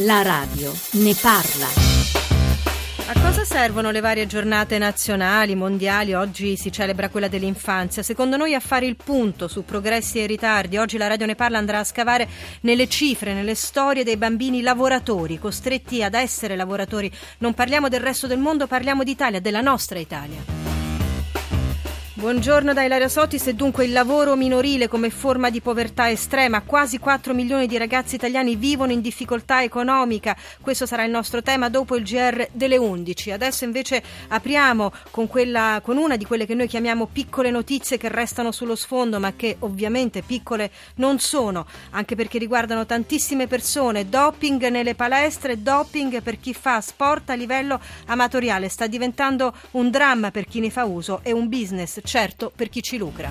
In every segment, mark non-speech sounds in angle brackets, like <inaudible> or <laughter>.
La radio ne parla. A cosa servono le varie giornate nazionali, mondiali? Oggi si celebra quella dell'infanzia. Secondo noi a fare il punto su progressi e ritardi. Oggi la Radio Ne Parla andrà a scavare nelle cifre, nelle storie dei bambini lavoratori, costretti ad essere lavoratori. Non parliamo del resto del mondo, parliamo d'Italia, della nostra Italia. Buongiorno da Ilaria Sotis e dunque il lavoro minorile come forma di povertà estrema. Quasi 4 milioni di ragazzi italiani vivono in difficoltà economica. Questo sarà il nostro tema dopo il GR delle 11. Adesso invece apriamo con, quella, con una di quelle che noi chiamiamo piccole notizie che restano sullo sfondo ma che ovviamente piccole non sono, anche perché riguardano tantissime persone. Doping nelle palestre, doping per chi fa sport a livello amatoriale. Sta diventando un dramma per chi ne fa uso e un business certo per chi ci lucra.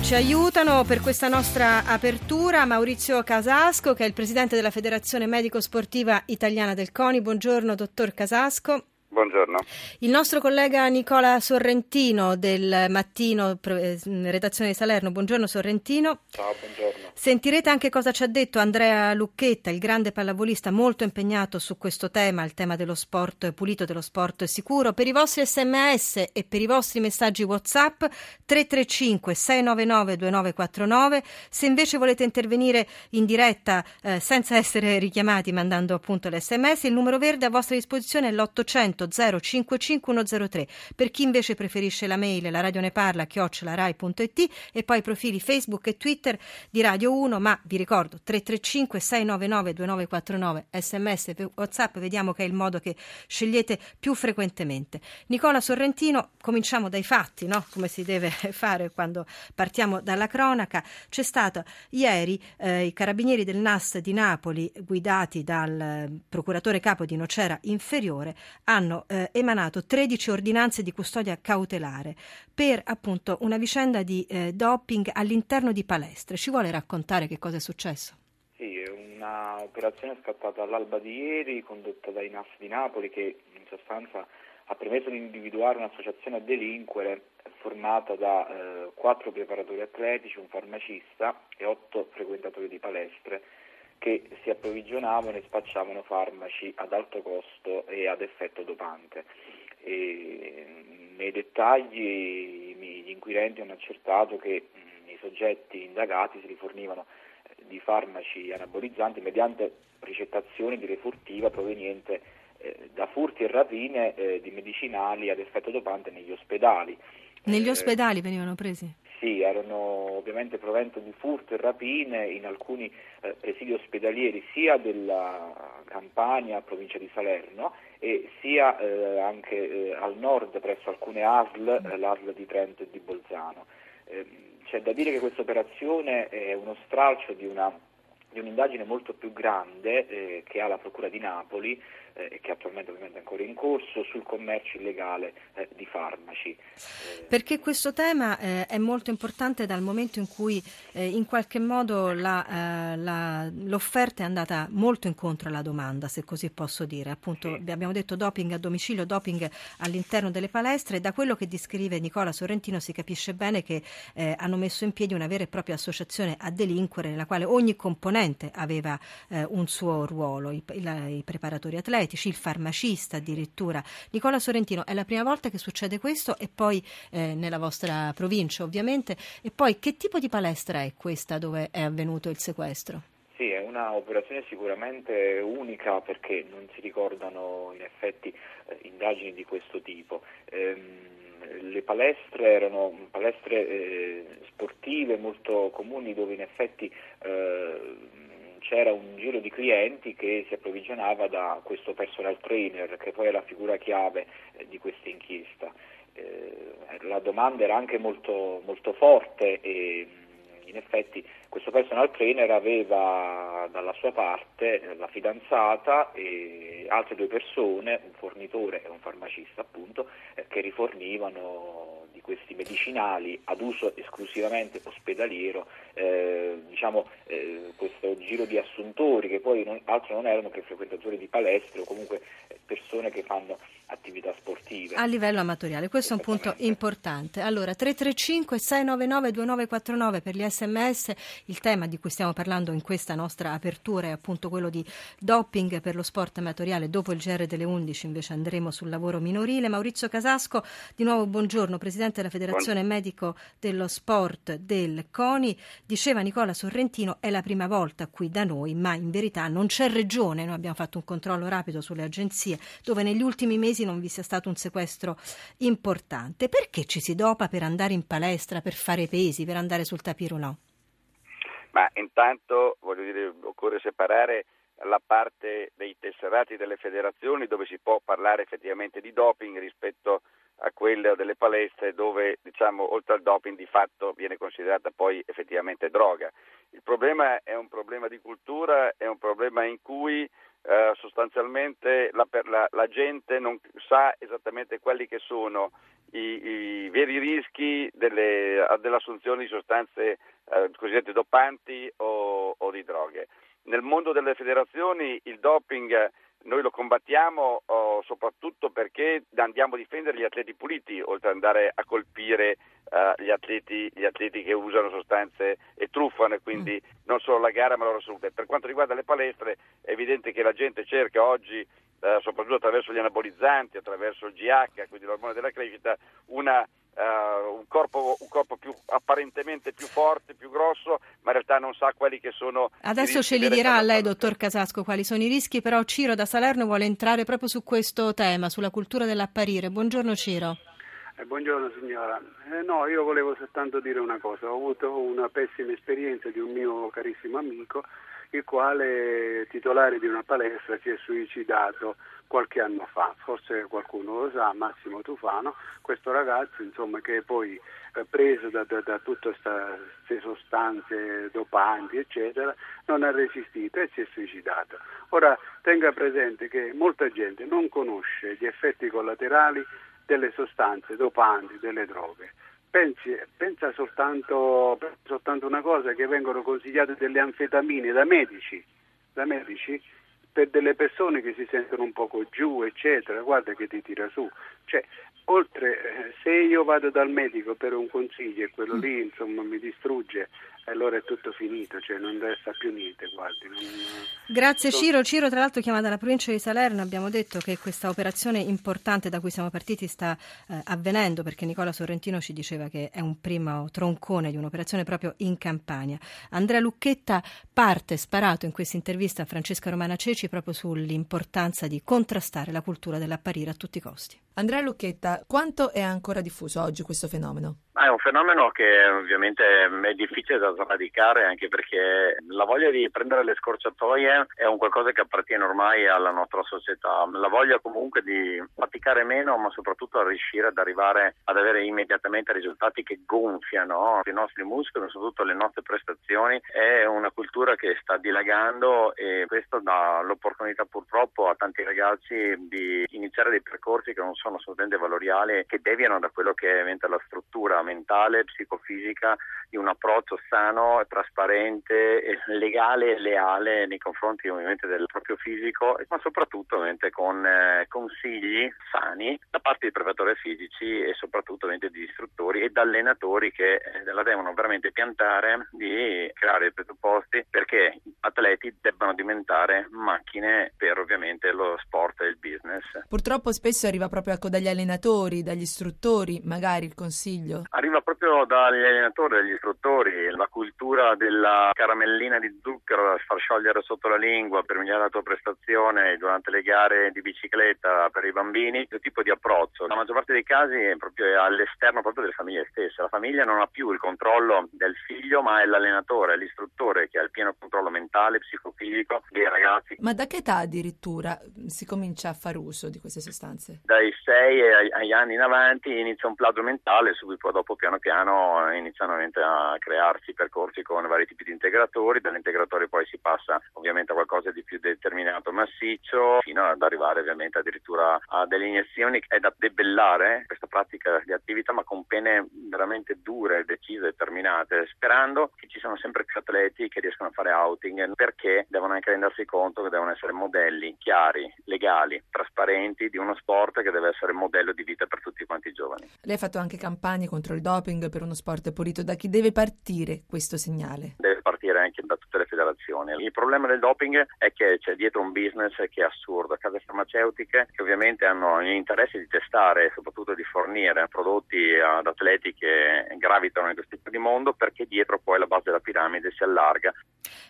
Ci aiutano per questa nostra apertura Maurizio Casasco, che è il presidente della Federazione Medico Sportiva Italiana del CONI. Buongiorno, dottor Casasco. Buongiorno. Il nostro collega Nicola Sorrentino del Mattino, eh, redazione di Salerno. Buongiorno Sorrentino. Ciao, buongiorno. Sentirete anche cosa ci ha detto Andrea Lucchetta, il grande pallavolista molto impegnato su questo tema, il tema dello sport pulito, dello sport sicuro. Per i vostri sms e per i vostri messaggi WhatsApp 335 699 2949. Se invece volete intervenire in diretta eh, senza essere richiamati mandando appunto l'sms, il numero verde a vostra disposizione è l'800 55103. Per chi invece preferisce la mail, la radio ne parla, chiocciolarai.it e poi i profili Facebook e Twitter di Radio 1, ma vi ricordo 335 699 2949 sms whatsapp, vediamo che è il modo che scegliete più frequentemente. Nicola Sorrentino, cominciamo dai fatti, no? come si deve <laughs> fare quando partiamo dalla cronaca. C'è stato ieri eh, i carabinieri del NAS di Napoli, guidati dal eh, procuratore capo di Nocera Inferiore, hanno hanno eh, emanato 13 ordinanze di custodia cautelare per appunto una vicenda di eh, doping all'interno di palestre. Ci vuole raccontare che cosa è successo? Sì, è un'operazione scattata all'alba di ieri, condotta dai NAS di Napoli, che in sostanza ha permesso di individuare un'associazione a delinquere formata da eh, quattro preparatori atletici, un farmacista e otto frequentatori di palestre che si approvvigionavano e spacciavano farmaci ad alto costo e ad effetto dopante. E nei dettagli gli inquirenti hanno accertato che i soggetti indagati si rifornivano eh, di farmaci anabolizzanti mediante ricettazione di refurtiva proveniente eh, da furti e rapine eh, di medicinali ad effetto dopante negli ospedali. Negli ospedali venivano presi? Sì, erano ovviamente provento di furto e rapine in alcuni eh, presidi ospedalieri sia della Campania, provincia di Salerno, e sia eh, anche eh, al nord presso alcune ASL, eh, l'ASL di Trento e di Bolzano. Ehm, c'è da dire che questa operazione è uno stralcio di una di un'indagine molto più grande eh, che ha la Procura di Napoli eh, che attualmente ovviamente è ancora in corso sul commercio illegale eh, di farmaci. Eh, Perché questo tema eh, è molto importante dal momento in cui eh, in qualche modo la, la, l'offerta è andata molto incontro alla domanda, se così posso dire. Appunto sì. abbiamo detto doping a domicilio, doping all'interno delle palestre e da quello che descrive Nicola Sorrentino si capisce bene che hanno messo in piedi una vera e propria associazione a delinquere nella quale ogni componente aveva un suo ruolo, i, i, i, preparatori atletici, il farmacista addirittura. Nicola Sorrentino, è la prima volta che succede questo e poi eh, nella vostra provincia ovviamente. E poi che tipo di palestra è questa dove è avvenuto il sequestro? Sì, è un'operazione sicuramente unica perché non si ricordano in effetti eh, indagini di questo tipo. Ehm, le palestre erano palestre eh, sportive molto comuni dove in effetti eh, c'era un giro di clienti che si approvvigionava da questo personal trainer che poi è la figura chiave eh, di questa inchiesta. Eh, la domanda era anche molto, molto forte e in effetti questo personal trainer aveva dalla sua parte eh, la fidanzata e altre due persone, un fornitore e un farmacista appunto, che rifornivano questi medicinali ad uso esclusivamente ospedaliero, eh, diciamo eh, questo giro di assuntori che poi non, altro non erano che frequentatori di palestre o comunque eh, persone che fanno attività sportive. A livello amatoriale, questo è un punto importante. Allora, 335 699 2949 per gli sms, il tema di cui stiamo parlando in questa nostra apertura è appunto quello di doping per lo sport amatoriale. Dopo il GR delle 11 invece andremo sul lavoro minorile. Maurizio Casasco, di nuovo buongiorno, Presidente della Federazione Buon... Medico dello Sport del CONI. Diceva Nicola Sorrentino, è la prima volta qui da noi, ma in verità non c'è regione, noi abbiamo fatto un controllo rapido sulle agenzie, dove negli ultimi mesi non vi sia stato un sequestro importante. Perché ci si dopa per andare in palestra, per fare pesi, per andare sul tapiro no? Ma intanto voglio dire, occorre separare la parte dei tesserati delle federazioni dove si può parlare effettivamente di doping rispetto a quella delle palestre dove diciamo, oltre al doping di fatto viene considerata poi effettivamente droga. Il problema è un problema di cultura, è un problema in cui eh, sostanzialmente la, la, la, gente non sa esattamente quali che sono i, i veri rischi delle, dell'assunzione di sostanze eh, cosiddette dopanti o, o di droghe. Nel mondo delle federazioni il doping noi lo combattiamo oh, soprattutto perché andiamo a difendere gli atleti puliti, oltre ad andare a colpire uh, gli, atleti, gli, atleti, che usano sostanze e truffano, e quindi mm. non solo la gara ma la loro salute. Per quanto riguarda le palestre è evidente che la gente cerca oggi, uh, soprattutto attraverso gli anabolizzanti, attraverso il GH, quindi l'ormone della crescita, una Uh, un, corpo, un, corpo, più, apparentemente più forte, più grosso, ma in realtà non sa quali che sono. Adesso ce li dirà lei, dottor Casasco, quali sono i rischi, però Ciro da Salerno vuole entrare proprio su questo tema, sulla cultura dell'apparire. Buongiorno Ciro. Eh, buongiorno signora. Eh, no, io volevo soltanto dire una cosa. Ho avuto una pessima esperienza di un mio carissimo amico, il quale, titolare di una palestra, si è suicidato qualche anno fa, forse qualcuno lo sa, Massimo Tufano, questo ragazzo insomma, che poi eh, preso da, da, da tutte queste sostanze dopanti eccetera non ha resistito e si è suicidato. Ora tenga presente che molta gente non conosce gli effetti collaterali delle sostanze dopanti, delle droghe. Pensi, pensa soltanto, soltanto una cosa, che vengono consigliate delle anfetamine da medici, da medici per delle persone che si sentono un poco giù, eccetera, guarda che ti tira su. Cioè, oltre, eh, se io vado dal medico per un consiglio e quello lì insomma mi distrugge allora è tutto finito, cioè non resta più niente. Guardi, non... Grazie Ciro. Ciro, tra l'altro, chiama dalla provincia di Salerno. Abbiamo detto che questa operazione importante da cui siamo partiti sta eh, avvenendo perché Nicola Sorrentino ci diceva che è un primo troncone di un'operazione proprio in Campania. Andrea Lucchetta parte sparato in questa intervista a Francesca Romana Ceci proprio sull'importanza di contrastare la cultura dell'apparire a tutti i costi. Andrea Lucchetta, quanto è ancora diffuso oggi questo fenomeno? È un fenomeno che ovviamente è difficile da sradicare anche perché la voglia di prendere le scorciatoie è un qualcosa che appartiene ormai alla nostra società. La voglia comunque di faticare meno, ma soprattutto a riuscire ad arrivare ad avere immediatamente risultati che gonfiano i nostri muscoli, soprattutto le nostre prestazioni, è una cultura che sta dilagando e questo dà l'opportunità purtroppo a tanti ragazzi di iniziare dei percorsi che non sono assolutamente valoriali, che deviano da quello che è la struttura mentale, psicofisica di un approccio sano, trasparente, legale e leale nei confronti ovviamente del proprio fisico, ma soprattutto ovviamente con eh, consigli sani da parte di preparatori fisici e soprattutto ovviamente di istruttori e da allenatori che eh, la devono veramente piantare di creare i presupposti perché gli atleti debbano diventare macchine per ovviamente lo sport e il business. Purtroppo spesso arriva proprio ecco, dagli allenatori, dagli istruttori, magari il consiglio. Arriva proprio dagli allenatori, dagli istruttori, la cultura della caramellina di zucchero da far sciogliere sotto la lingua per migliorare la tua prestazione durante le gare di bicicletta per i bambini, questo tipo di approccio. La maggior parte dei casi è proprio all'esterno proprio delle famiglie stesse. La famiglia non ha più il controllo del figlio, ma è l'allenatore, è l'istruttore che ha il pieno controllo mentale, psicofisico dei ragazzi. Ma da che età addirittura si comincia a fare uso di queste sostanze? Dai 6 agli anni in avanti inizia un plagio mentale su cui poi dopo piano piano iniziano a crearsi percorsi con vari tipi di integratori, dall'integratore poi si passa ovviamente a qualcosa di più determinato massiccio, fino ad arrivare ovviamente addirittura a delle iniezioni. È da debellare questa pratica di attività ma con pene veramente dure, decise, determinate, sperando che ci siano sempre più atleti che riescono a fare outing perché devono anche rendersi conto che devono essere modelli chiari, legali, trasparenti di uno sport che deve essere modello di vita per tutti quanti i giovani. Lei ha fatto anche campagne contro il doping per uno sport pulito. Da chi deve partire questo segnale? Deve partire anche da tutte le federazioni. Il problema del doping è che c'è dietro un business che è assurdo. Case farmaceutiche che ovviamente hanno l'interesse di testare e soprattutto di fornire prodotti ad atleti che gravitano in questo tipo di mondo perché dietro poi la base della piramide si allarga.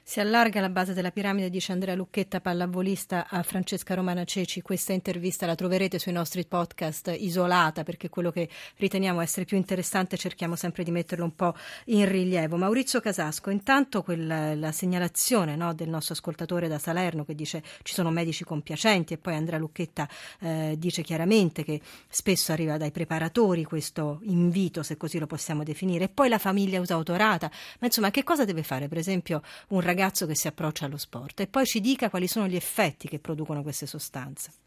Si allarga la base della piramide, dice Andrea Lucchetta, pallavolista a Francesca Romana Ceci. Questa intervista la troverete sui nostri podcast isolata perché quello che riteniamo essere più interessante cerchiamo sempre di metterlo un po' in rilievo. Maurizio Casasco, intanto quella, la segnalazione no, del nostro ascoltatore da Salerno che dice ci sono medici compiacenti e poi Andrea Lucchetta eh, dice chiaramente che spesso arriva dai preparatori questo invito, se così lo possiamo definire, e poi la famiglia esautorata. Ma insomma, che cosa deve fare, per esempio, un ragazzo che si approccia allo sport? E poi ci dica quali sono gli effetti che producono queste sostanze.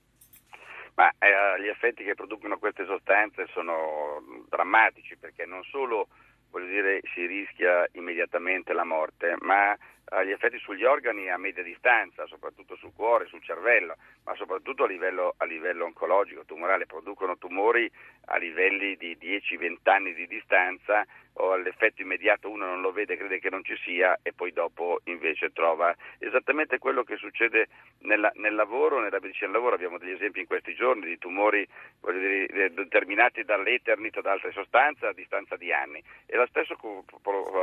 Ma eh, gli effetti che producono queste sostanze sono drammatici perché non solo dire, si rischia immediatamente la morte, ma gli effetti sugli organi a media distanza, soprattutto sul cuore, sul cervello, ma soprattutto a livello, a livello oncologico, tumorale, producono tumori a livelli di 10-20 anni di distanza o all'effetto immediato uno non lo vede, crede che non ci sia e poi dopo invece trova esattamente quello che succede nella, nel lavoro, nella medicina del lavoro. Abbiamo degli esempi in questi giorni di tumori dire, determinati dall'eternit o da altre sostanze a distanza di anni. E lo stesso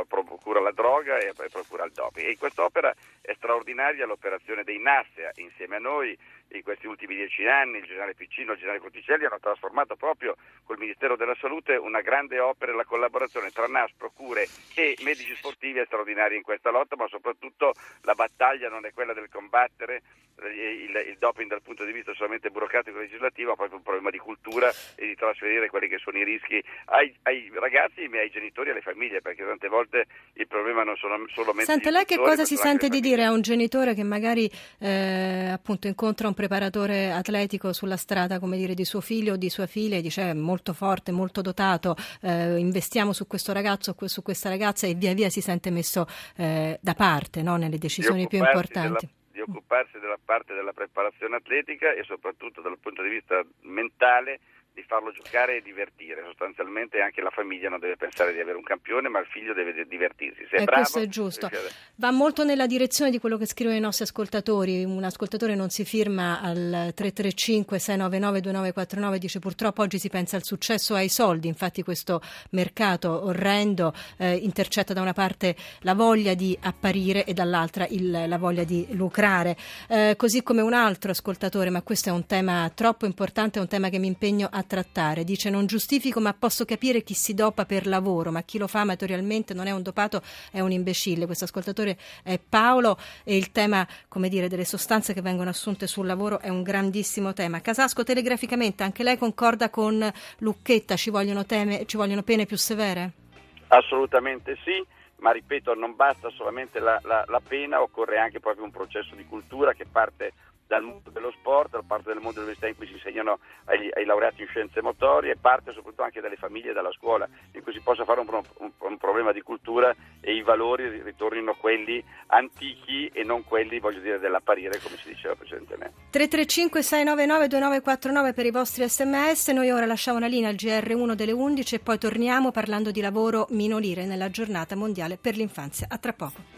procura la droga e procura il doping. In quest'opera è straordinaria l'operazione dei NASSEA insieme a noi in questi ultimi dieci anni il generale Piccino e il generale Conticelli hanno trasformato proprio col Ministero della Salute una grande opera, la collaborazione tra NAS, procure e medici sportivi è straordinaria in questa lotta, ma soprattutto la battaglia non è quella del combattere il, il doping dal punto di vista solamente burocratico e legislativo, ma proprio un problema di cultura e di trasferire quelli che sono i rischi ai, ai ragazzi, ai genitori e alle famiglie, perché tante volte il problema non sono solamente... Sente lei che cosa si sente di dire a un genitore che magari eh, appunto incontra un preparatore atletico sulla strada, come dire, di suo figlio o di sua figlia e dice è molto forte, molto dotato, eh, investiamo su questo ragazzo o su questa ragazza e via via si sente messo eh, da parte no, nelle decisioni più importanti. Della di occuparsi della parte della preparazione atletica e soprattutto dal punto di vista mentale di farlo giocare e divertire. Sostanzialmente anche la famiglia non deve pensare di avere un campione, ma il figlio deve divertirsi. Se è eh, bravo, questo è giusto. Va molto nella direzione di quello che scrivono i nostri ascoltatori. Un ascoltatore non si firma al 335 699 2949 dice purtroppo oggi si pensa al successo e ai soldi, infatti questo mercato orrendo eh, intercetta da una parte la voglia di apparire e dall'altra il, la voglia di lucrare. Eh, così come un altro ascoltatore, ma questo è un tema troppo importante, è un tema che mi impegno a trattare. Dice non giustifico ma posso capire chi si dopa per lavoro, ma chi lo fa amatorialmente non è un dopato, è un imbecille. Questo ascoltatore è Paolo e il tema, come dire, delle sostanze che vengono assunte sul lavoro è un grandissimo tema. Casasco, telegraficamente, anche lei concorda con Lucchetta, ci vogliono, teme, ci vogliono pene più severe? Assolutamente sì ma ripeto non basta solamente la, la, la, pena, occorre anche proprio un processo di cultura che parte dal mondo dello sport, da parte del mondo dell'università in cui si insegnano ai, ai, laureati in scienze motorie e parte soprattutto anche dalle famiglie e dalla scuola, in cui si possa fare un, un, un, problema di cultura e i valori ritornino quelli antichi e non quelli, voglio dire, dell'apparire, come si diceva precedentemente. 335 699 2949 per i vostri sms, noi ora lasciamo la linea al GR1 delle 11 e poi torniamo parlando di lavoro minorile nella giornata mondiale per l'infanzia. A tra poco.